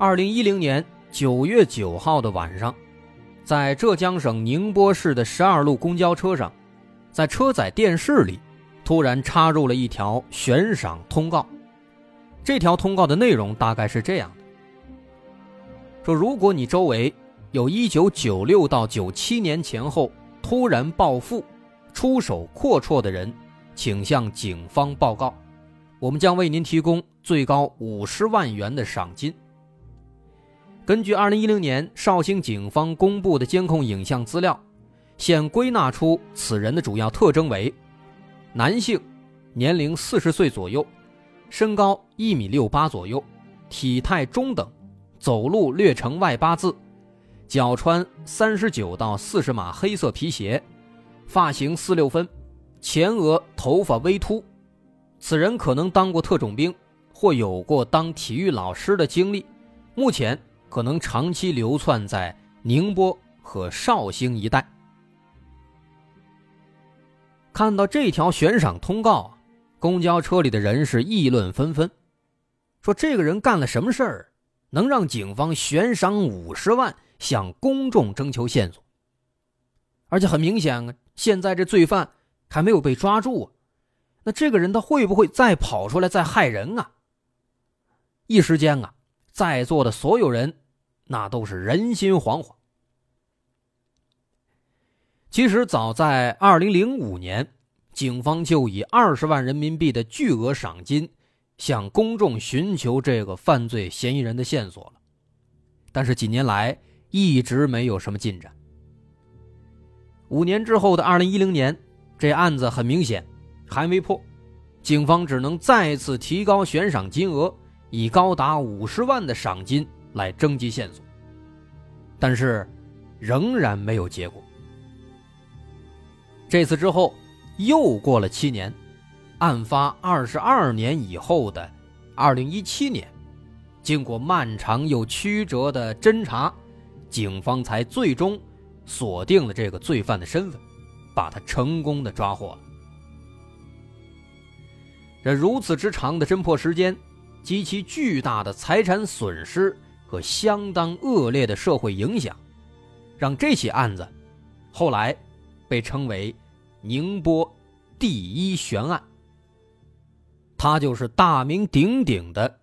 二零一零年九月九号的晚上，在浙江省宁波市的十二路公交车上，在车载电视里突然插入了一条悬赏通告。这条通告的内容大概是这样的：说如果你周围有一九九六到九七年前后突然暴富、出手阔绰的人，请向警方报告，我们将为您提供最高五十万元的赏金。根据2010年绍兴警方公布的监控影像资料，现归纳出此人的主要特征为：男性，年龄40岁左右，身高1米68左右，体态中等，走路略呈外八字，脚穿39到40码黑色皮鞋，发型四六分，前额头发微秃。此人可能当过特种兵，或有过当体育老师的经历，目前。可能长期流窜在宁波和绍兴一带。看到这条悬赏通告，公交车里的人是议论纷纷，说这个人干了什么事儿，能让警方悬赏五十万向公众征求线索？而且很明显啊，现在这罪犯还没有被抓住，那这个人他会不会再跑出来再害人啊？一时间啊。在座的所有人，那都是人心惶惶。其实早在二零零五年，警方就以二十万人民币的巨额赏金，向公众寻求这个犯罪嫌疑人的线索了，但是几年来一直没有什么进展。五年之后的二零一零年，这案子很明显还没破，警方只能再次提高悬赏金额。以高达五十万的赏金来征集线索，但是仍然没有结果。这次之后又过了七年，案发二十二年以后的二零一七年，经过漫长又曲折的侦查，警方才最终锁定了这个罪犯的身份，把他成功的抓获了。这如此之长的侦破时间。极其巨大的财产损失和相当恶劣的社会影响，让这起案子后来被称为“宁波第一悬案”。它就是大名鼎鼎的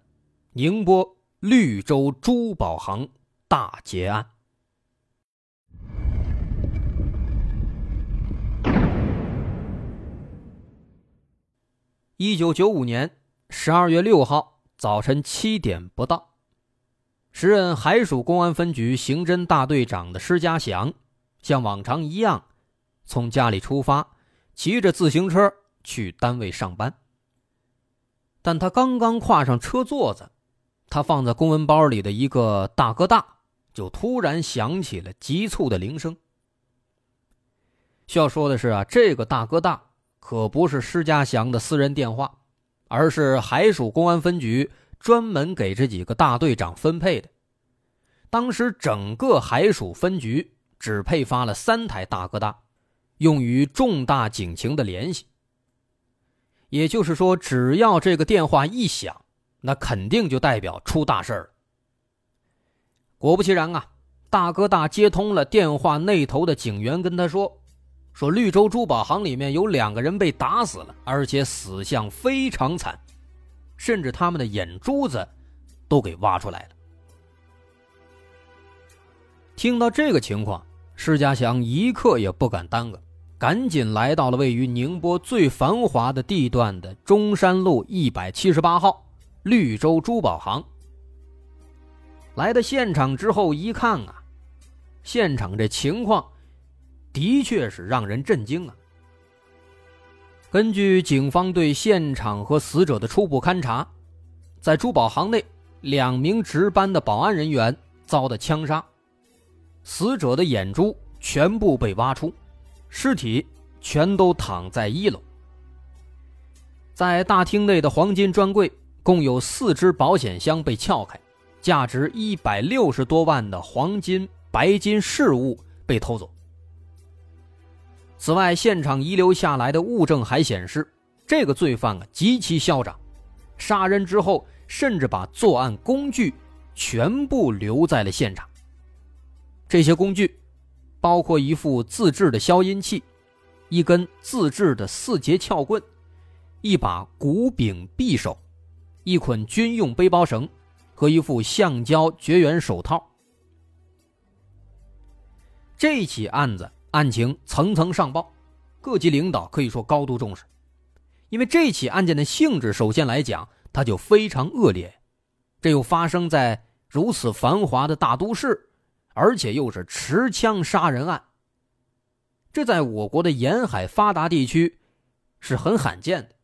宁波绿洲珠宝行大劫案。一九九五年十二月六号。早晨七点不到，时任海曙公安分局刑侦大队长的施家祥，像往常一样，从家里出发，骑着自行车去单位上班。但他刚刚跨上车座子，他放在公文包里的一个大哥大就突然响起了急促的铃声。需要说的是啊，这个大哥大可不是施家祥的私人电话。而是海曙公安分局专门给这几个大队长分配的。当时整个海曙分局只配发了三台大哥大，用于重大警情的联系。也就是说，只要这个电话一响，那肯定就代表出大事了。果不其然啊，大哥大接通了电话那头的警员，跟他说。说绿洲珠宝行里面有两个人被打死了，而且死相非常惨，甚至他们的眼珠子都给挖出来了。听到这个情况，施家祥一刻也不敢耽搁，赶紧来到了位于宁波最繁华的地段的中山路一百七十八号绿洲珠宝行。来到现场之后一看啊，现场这情况。的确是让人震惊啊！根据警方对现场和死者的初步勘查，在珠宝行内两名值班的保安人员遭的枪杀，死者的眼珠全部被挖出，尸体全都躺在一楼。在大厅内的黄金专柜，共有四只保险箱被撬开，价值一百六十多万的黄金、白金饰物被偷走。此外，现场遗留下来的物证还显示，这个罪犯啊极其嚣张，杀人之后。甚至把作案工具全部留在了现场。这些工具包括一副自制的消音器、一根自制的四节撬棍、一把骨柄匕首、一捆军用背包绳和一副橡胶绝缘手套。这起案子案情层层上报，各级领导可以说高度重视，因为这起案件的性质，首先来讲。它就非常恶劣，这又发生在如此繁华的大都市，而且又是持枪杀人案。这在我国的沿海发达地区是很罕见的。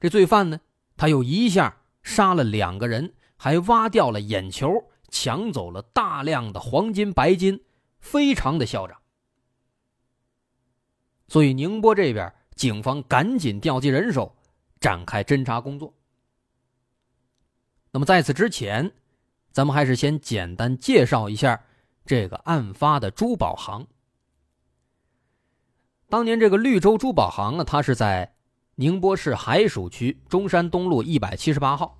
这罪犯呢，他又一下杀了两个人，还挖掉了眼球，抢走了大量的黄金白金，非常的嚣张。所以宁波这边警方赶紧调集人手。展开侦查工作。那么在此之前，咱们还是先简单介绍一下这个案发的珠宝行。当年这个绿洲珠宝行啊，它是在宁波市海曙区中山东路一百七十八号。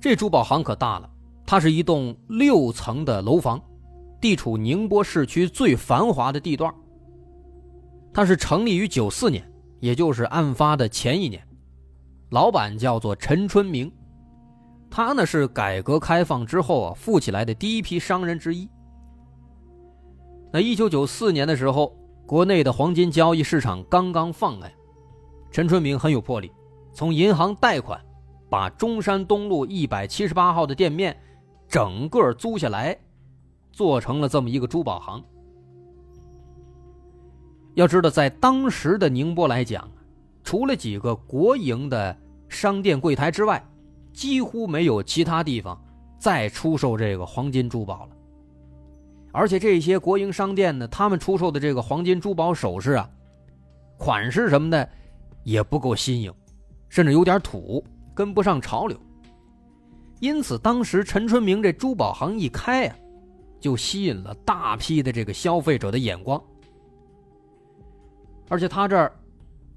这珠宝行可大了，它是一栋六层的楼房，地处宁波市区最繁华的地段。它是成立于九四年。也就是案发的前一年，老板叫做陈春明，他呢是改革开放之后啊富起来的第一批商人之一。那一九九四年的时候，国内的黄金交易市场刚刚放开，陈春明很有魄力，从银行贷款，把中山东路一百七十八号的店面整个租下来，做成了这么一个珠宝行。要知道，在当时的宁波来讲，除了几个国营的商店柜台之外，几乎没有其他地方再出售这个黄金珠宝了。而且这些国营商店呢，他们出售的这个黄金珠宝首饰啊，款式什么的也不够新颖，甚至有点土，跟不上潮流。因此，当时陈春明这珠宝行一开啊，就吸引了大批的这个消费者的眼光。而且他这儿，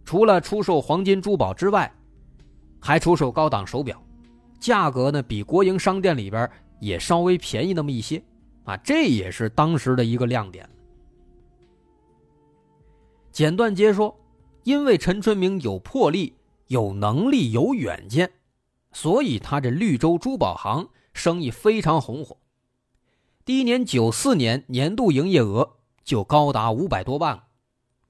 除了出售黄金珠宝之外，还出售高档手表，价格呢比国营商店里边也稍微便宜那么一些，啊，这也是当时的一个亮点。简短接说，因为陈春明有魄力、有能力、有远见，所以他这绿洲珠宝行生意非常红火。第一年九四年年度营业额就高达五百多万。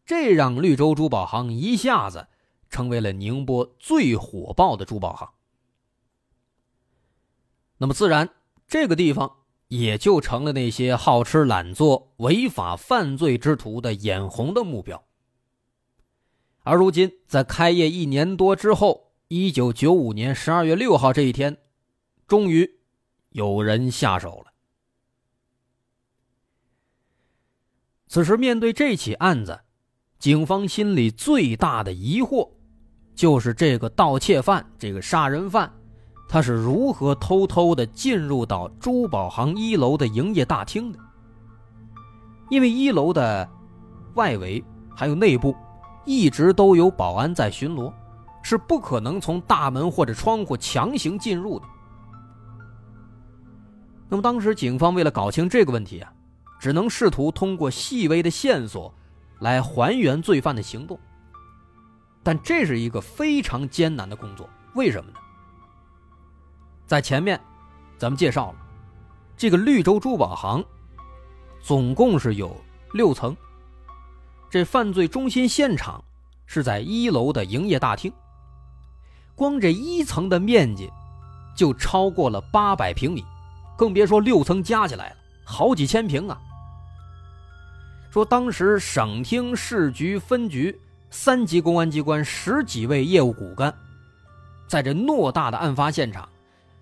这让绿洲珠宝行一下子成为了宁波最火爆的珠宝行。那么，自然这个地方也就成了那些好吃懒做、违法犯罪之徒的眼红的目标。而如今，在开业一年多之后，一九九五年十二月六号这一天，终于有人下手了。此时，面对这起案子。警方心里最大的疑惑，就是这个盗窃犯、这个杀人犯，他是如何偷偷的进入到珠宝行一楼的营业大厅的？因为一楼的外围还有内部，一直都有保安在巡逻，是不可能从大门或者窗户强行进入的。那么当时警方为了搞清这个问题啊，只能试图通过细微的线索。来还原罪犯的行动，但这是一个非常艰难的工作。为什么呢？在前面，咱们介绍了这个绿洲珠宝行，总共是有六层。这犯罪中心现场是在一楼的营业大厅，光这一层的面积就超过了八百平米，更别说六层加起来了，好几千平啊！说当时省厅、市局、分局三级公安机关十几位业务骨干，在这偌大的案发现场，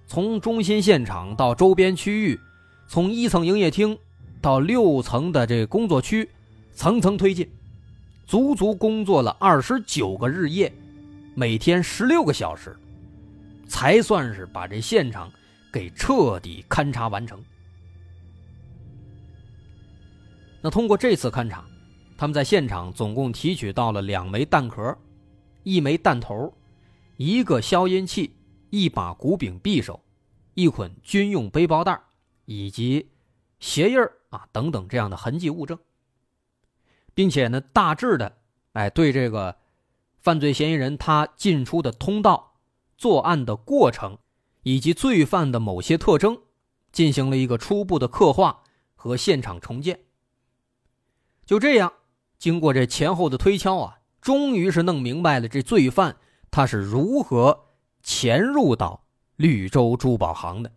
从中心现场到周边区域，从一层营业厅到六层的这工作区，层层推进，足足工作了二十九个日夜，每天十六个小时，才算是把这现场给彻底勘察完成。那通过这次勘察，他们在现场总共提取到了两枚弹壳，一枚弹头，一个消音器，一把古柄匕首，一捆军用背包带，以及鞋印啊等等这样的痕迹物证，并且呢，大致的哎对这个犯罪嫌疑人他进出的通道、作案的过程以及罪犯的某些特征进行了一个初步的刻画和现场重建。就这样，经过这前后的推敲啊，终于是弄明白了这罪犯他是如何潜入到绿洲珠宝行的。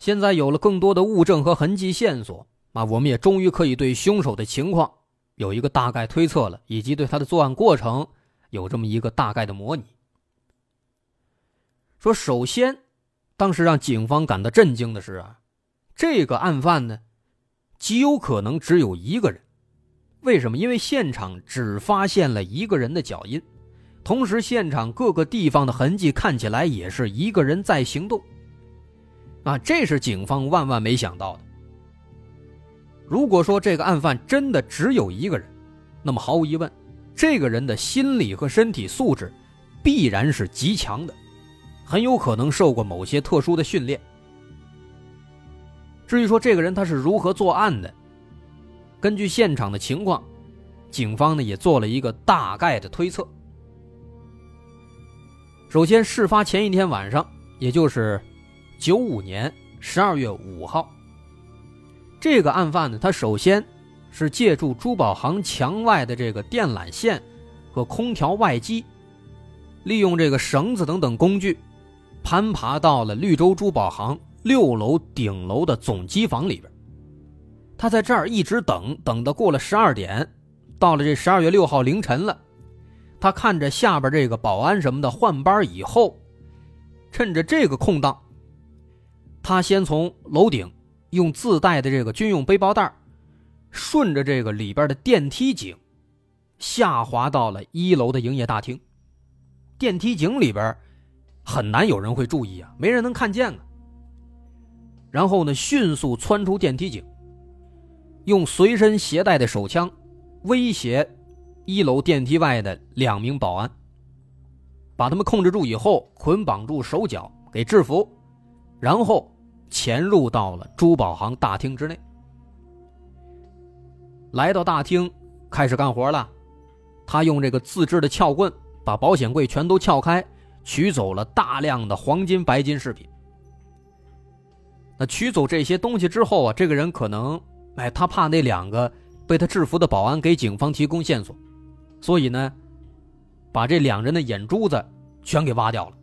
现在有了更多的物证和痕迹线索啊，我们也终于可以对凶手的情况有一个大概推测了，以及对他的作案过程有这么一个大概的模拟。说，首先，当时让警方感到震惊的是啊，这个案犯呢，极有可能只有一个人。为什么？因为现场只发现了一个人的脚印，同时现场各个地方的痕迹看起来也是一个人在行动。啊，这是警方万万没想到的。如果说这个案犯真的只有一个人，那么毫无疑问，这个人的心理和身体素质必然是极强的。很有可能受过某些特殊的训练。至于说这个人他是如何作案的，根据现场的情况，警方呢也做了一个大概的推测。首先，事发前一天晚上，也就是九五年十二月五号，这个案犯呢，他首先是借助珠宝行墙外的这个电缆线和空调外机，利用这个绳子等等工具。攀爬到了绿洲珠宝行六楼顶楼的总机房里边，他在这儿一直等，等到过了十二点，到了这十二月六号凌晨了，他看着下边这个保安什么的换班以后，趁着这个空档，他先从楼顶用自带的这个军用背包带，顺着这个里边的电梯井，下滑到了一楼的营业大厅，电梯井里边。很难有人会注意啊，没人能看见啊。然后呢，迅速窜出电梯井，用随身携带的手枪威胁一楼电梯外的两名保安，把他们控制住以后，捆绑住手脚，给制服，然后潜入到了珠宝行大厅之内。来到大厅，开始干活了。他用这个自制的撬棍把保险柜全都撬开。取走了大量的黄金、白金饰品。那取走这些东西之后啊，这个人可能，哎，他怕那两个被他制服的保安给警方提供线索，所以呢，把这两人的眼珠子全给挖掉了。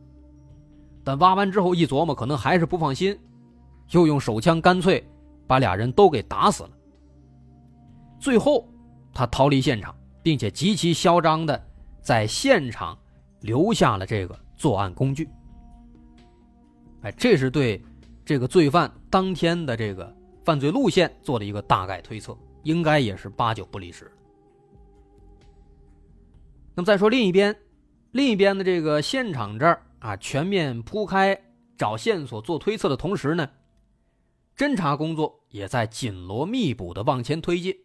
但挖完之后一琢磨，可能还是不放心，又用手枪干脆把俩人都给打死了。最后，他逃离现场，并且极其嚣张的在现场留下了这个。作案工具，哎，这是对这个罪犯当天的这个犯罪路线做的一个大概推测，应该也是八九不离十。那么再说另一边，另一边的这个现场这儿啊，全面铺开找线索做推测的同时呢，侦查工作也在紧锣密鼓的往前推进。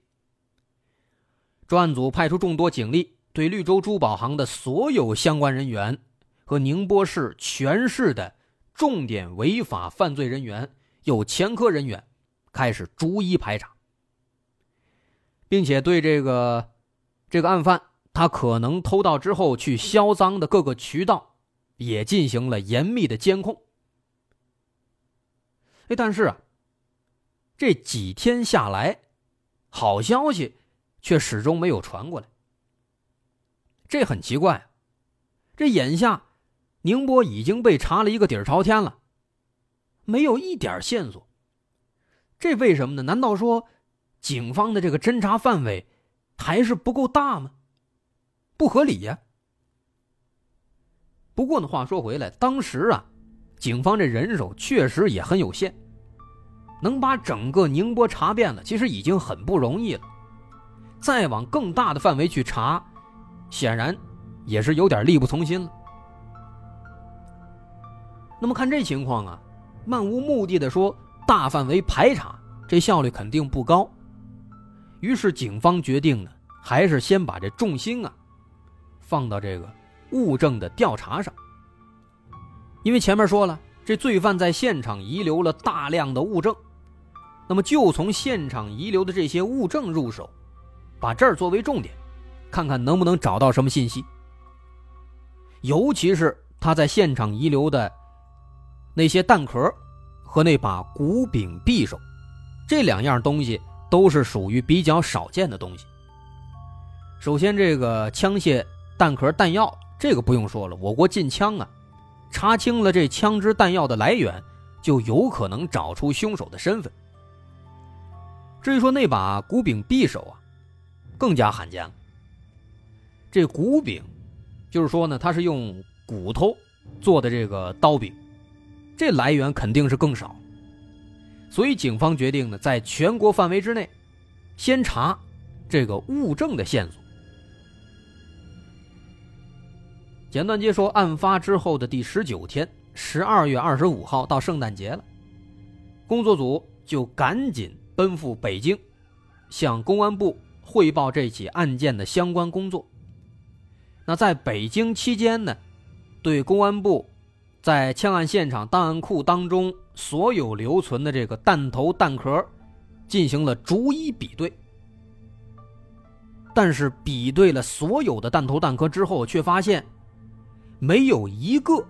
专案组派出众多警力，对绿洲珠宝行的所有相关人员。和宁波市全市的重点违法犯罪人员、有前科人员开始逐一排查，并且对这个这个案犯他可能偷盗之后去销赃的各个渠道也进行了严密的监控。哎，但是啊，这几天下来，好消息却始终没有传过来。这很奇怪，这眼下。宁波已经被查了一个底儿朝天了，没有一点线索。这为什么呢？难道说警方的这个侦查范围还是不够大吗？不合理呀。不过呢，话说回来，当时啊，警方这人手确实也很有限，能把整个宁波查遍了，其实已经很不容易了。再往更大的范围去查，显然也是有点力不从心了。那么看这情况啊，漫无目的的说大范围排查，这效率肯定不高。于是警方决定呢，还是先把这重心啊，放到这个物证的调查上。因为前面说了，这罪犯在现场遗留了大量的物证，那么就从现场遗留的这些物证入手，把这儿作为重点，看看能不能找到什么信息。尤其是他在现场遗留的。那些弹壳和那把骨柄匕首，这两样东西都是属于比较少见的东西。首先，这个枪械、弹壳、弹药，这个不用说了，我国禁枪啊，查清了这枪支弹药的来源，就有可能找出凶手的身份。至于说那把骨柄匕首啊，更加罕见了。这骨柄，就是说呢，它是用骨头做的这个刀柄。这来源肯定是更少，所以警方决定呢，在全国范围之内，先查这个物证的线索。简短接说，案发之后的第十九天，十二月二十五号到圣诞节了，工作组就赶紧奔赴北京，向公安部汇报这起案件的相关工作。那在北京期间呢，对公安部。在枪案现场档案库当中，所有留存的这个弹头弹壳，进行了逐一比对。但是比对了所有的弹头弹壳之后，却发现没有一个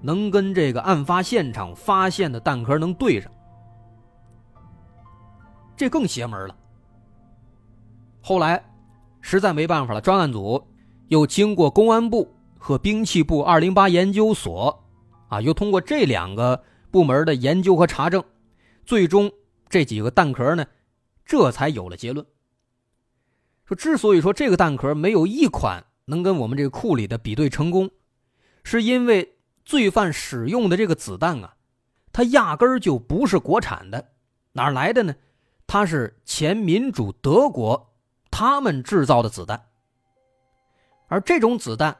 能跟这个案发现场发现的弹壳能对上。这更邪门了。后来实在没办法了，专案组又经过公安部和兵器部二零八研究所。啊，又通过这两个部门的研究和查证，最终这几个弹壳呢，这才有了结论。说之所以说这个弹壳没有一款能跟我们这个库里的比对成功，是因为罪犯使用的这个子弹啊，它压根儿就不是国产的，哪来的呢？它是前民主德国他们制造的子弹，而这种子弹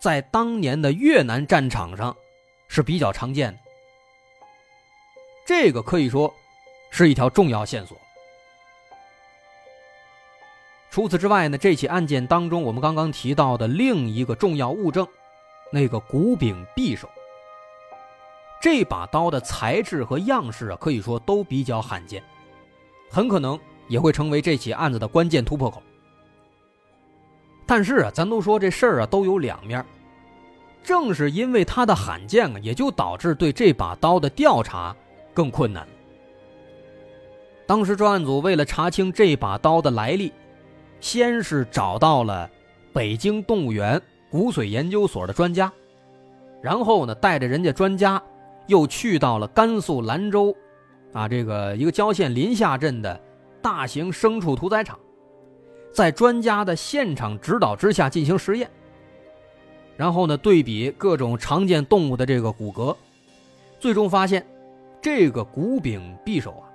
在当年的越南战场上。是比较常见的，这个可以说是一条重要线索。除此之外呢，这起案件当中，我们刚刚提到的另一个重要物证，那个骨柄匕首，这把刀的材质和样式啊，可以说都比较罕见，很可能也会成为这起案子的关键突破口。但是啊，咱都说这事儿啊都有两面。正是因为它的罕见啊，也就导致对这把刀的调查更困难。当时专案组为了查清这把刀的来历，先是找到了北京动物园骨髓研究所的专家，然后呢，带着人家专家又去到了甘肃兰州，啊，这个一个郊县临夏镇的大型牲畜屠宰场，在专家的现场指导之下进行实验。然后呢，对比各种常见动物的这个骨骼，最终发现，这个骨柄匕首啊，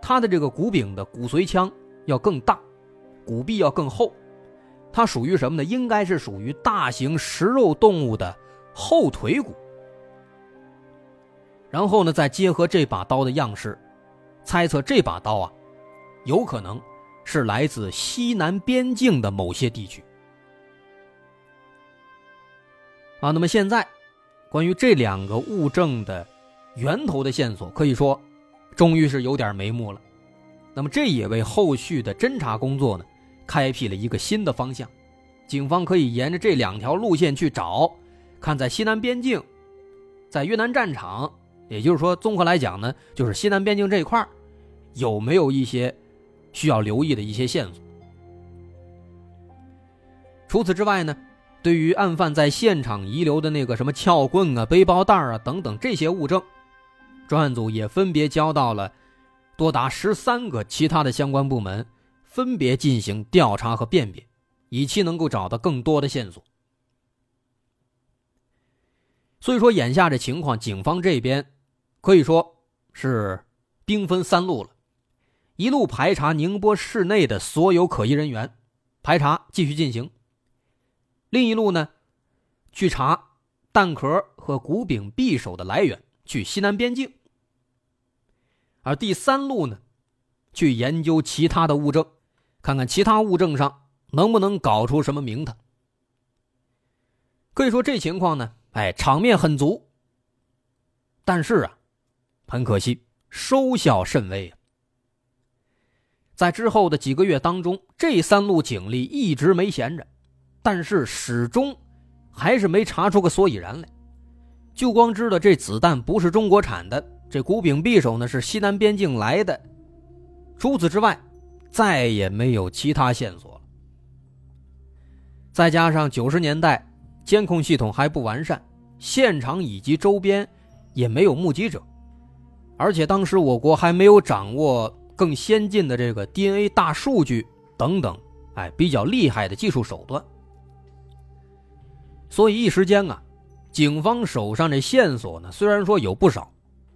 它的这个骨柄的骨髓腔要更大，骨壁要更厚，它属于什么呢？应该是属于大型食肉动物的后腿骨。然后呢，再结合这把刀的样式，猜测这把刀啊，有可能是来自西南边境的某些地区。啊，那么现在，关于这两个物证的源头的线索，可以说，终于是有点眉目了。那么这也为后续的侦查工作呢，开辟了一个新的方向。警方可以沿着这两条路线去找，看在西南边境，在越南战场，也就是说，综合来讲呢，就是西南边境这一块有没有一些需要留意的一些线索。除此之外呢？对于案犯在现场遗留的那个什么撬棍啊、背包带啊等等这些物证，专案组也分别交到了多达十三个其他的相关部门，分别进行调查和辨别，以期能够找到更多的线索。所以说，眼下这情况，警方这边可以说是兵分三路了：一路排查宁波市内的所有可疑人员，排查继续进行；另一路呢，去查弹壳和骨柄匕首的来源，去西南边境；而第三路呢，去研究其他的物证，看看其他物证上能不能搞出什么名堂。可以说，这情况呢。哎，场面很足，但是啊，很可惜，收效甚微啊。在之后的几个月当中，这三路警力一直没闲着，但是始终还是没查出个所以然来，就光知道这子弹不是中国产的，这古柄匕首呢是西南边境来的，除此之外，再也没有其他线索了。再加上九十年代。监控系统还不完善，现场以及周边也没有目击者，而且当时我国还没有掌握更先进的这个 DNA 大数据等等，哎，比较厉害的技术手段。所以一时间啊，警方手上这线索呢，虽然说有不少，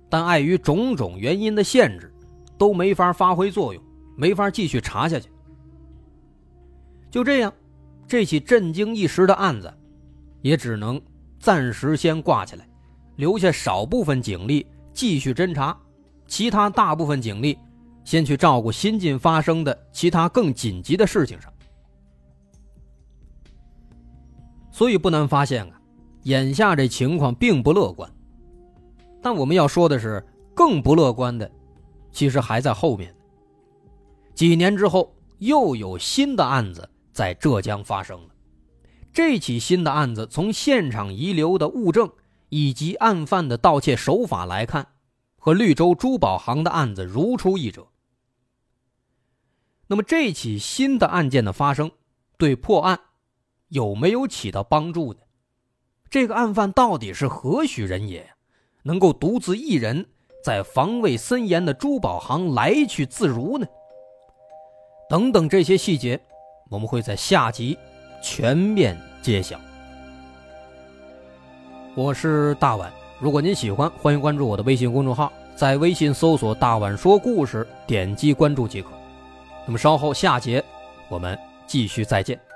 但碍于种种原因的限制，都没法发挥作用，没法继续查下去。就这样，这起震惊一时的案子。也只能暂时先挂起来，留下少部分警力继续侦查，其他大部分警力先去照顾新近发生的其他更紧急的事情上。所以不难发现啊，眼下这情况并不乐观。但我们要说的是，更不乐观的，其实还在后面。几年之后，又有新的案子在浙江发生了。这起新的案子，从现场遗留的物证以及案犯的盗窃手法来看，和绿洲珠宝行的案子如出一辙。那么，这起新的案件的发生，对破案有没有起到帮助呢？这个案犯到底是何许人也，能够独自一人在防卫森严的珠宝行来去自如呢？等等这些细节，我们会在下集。全面揭晓。我是大碗，如果您喜欢，欢迎关注我的微信公众号，在微信搜索“大碗说故事”，点击关注即可。那么稍后下节，我们继续再见。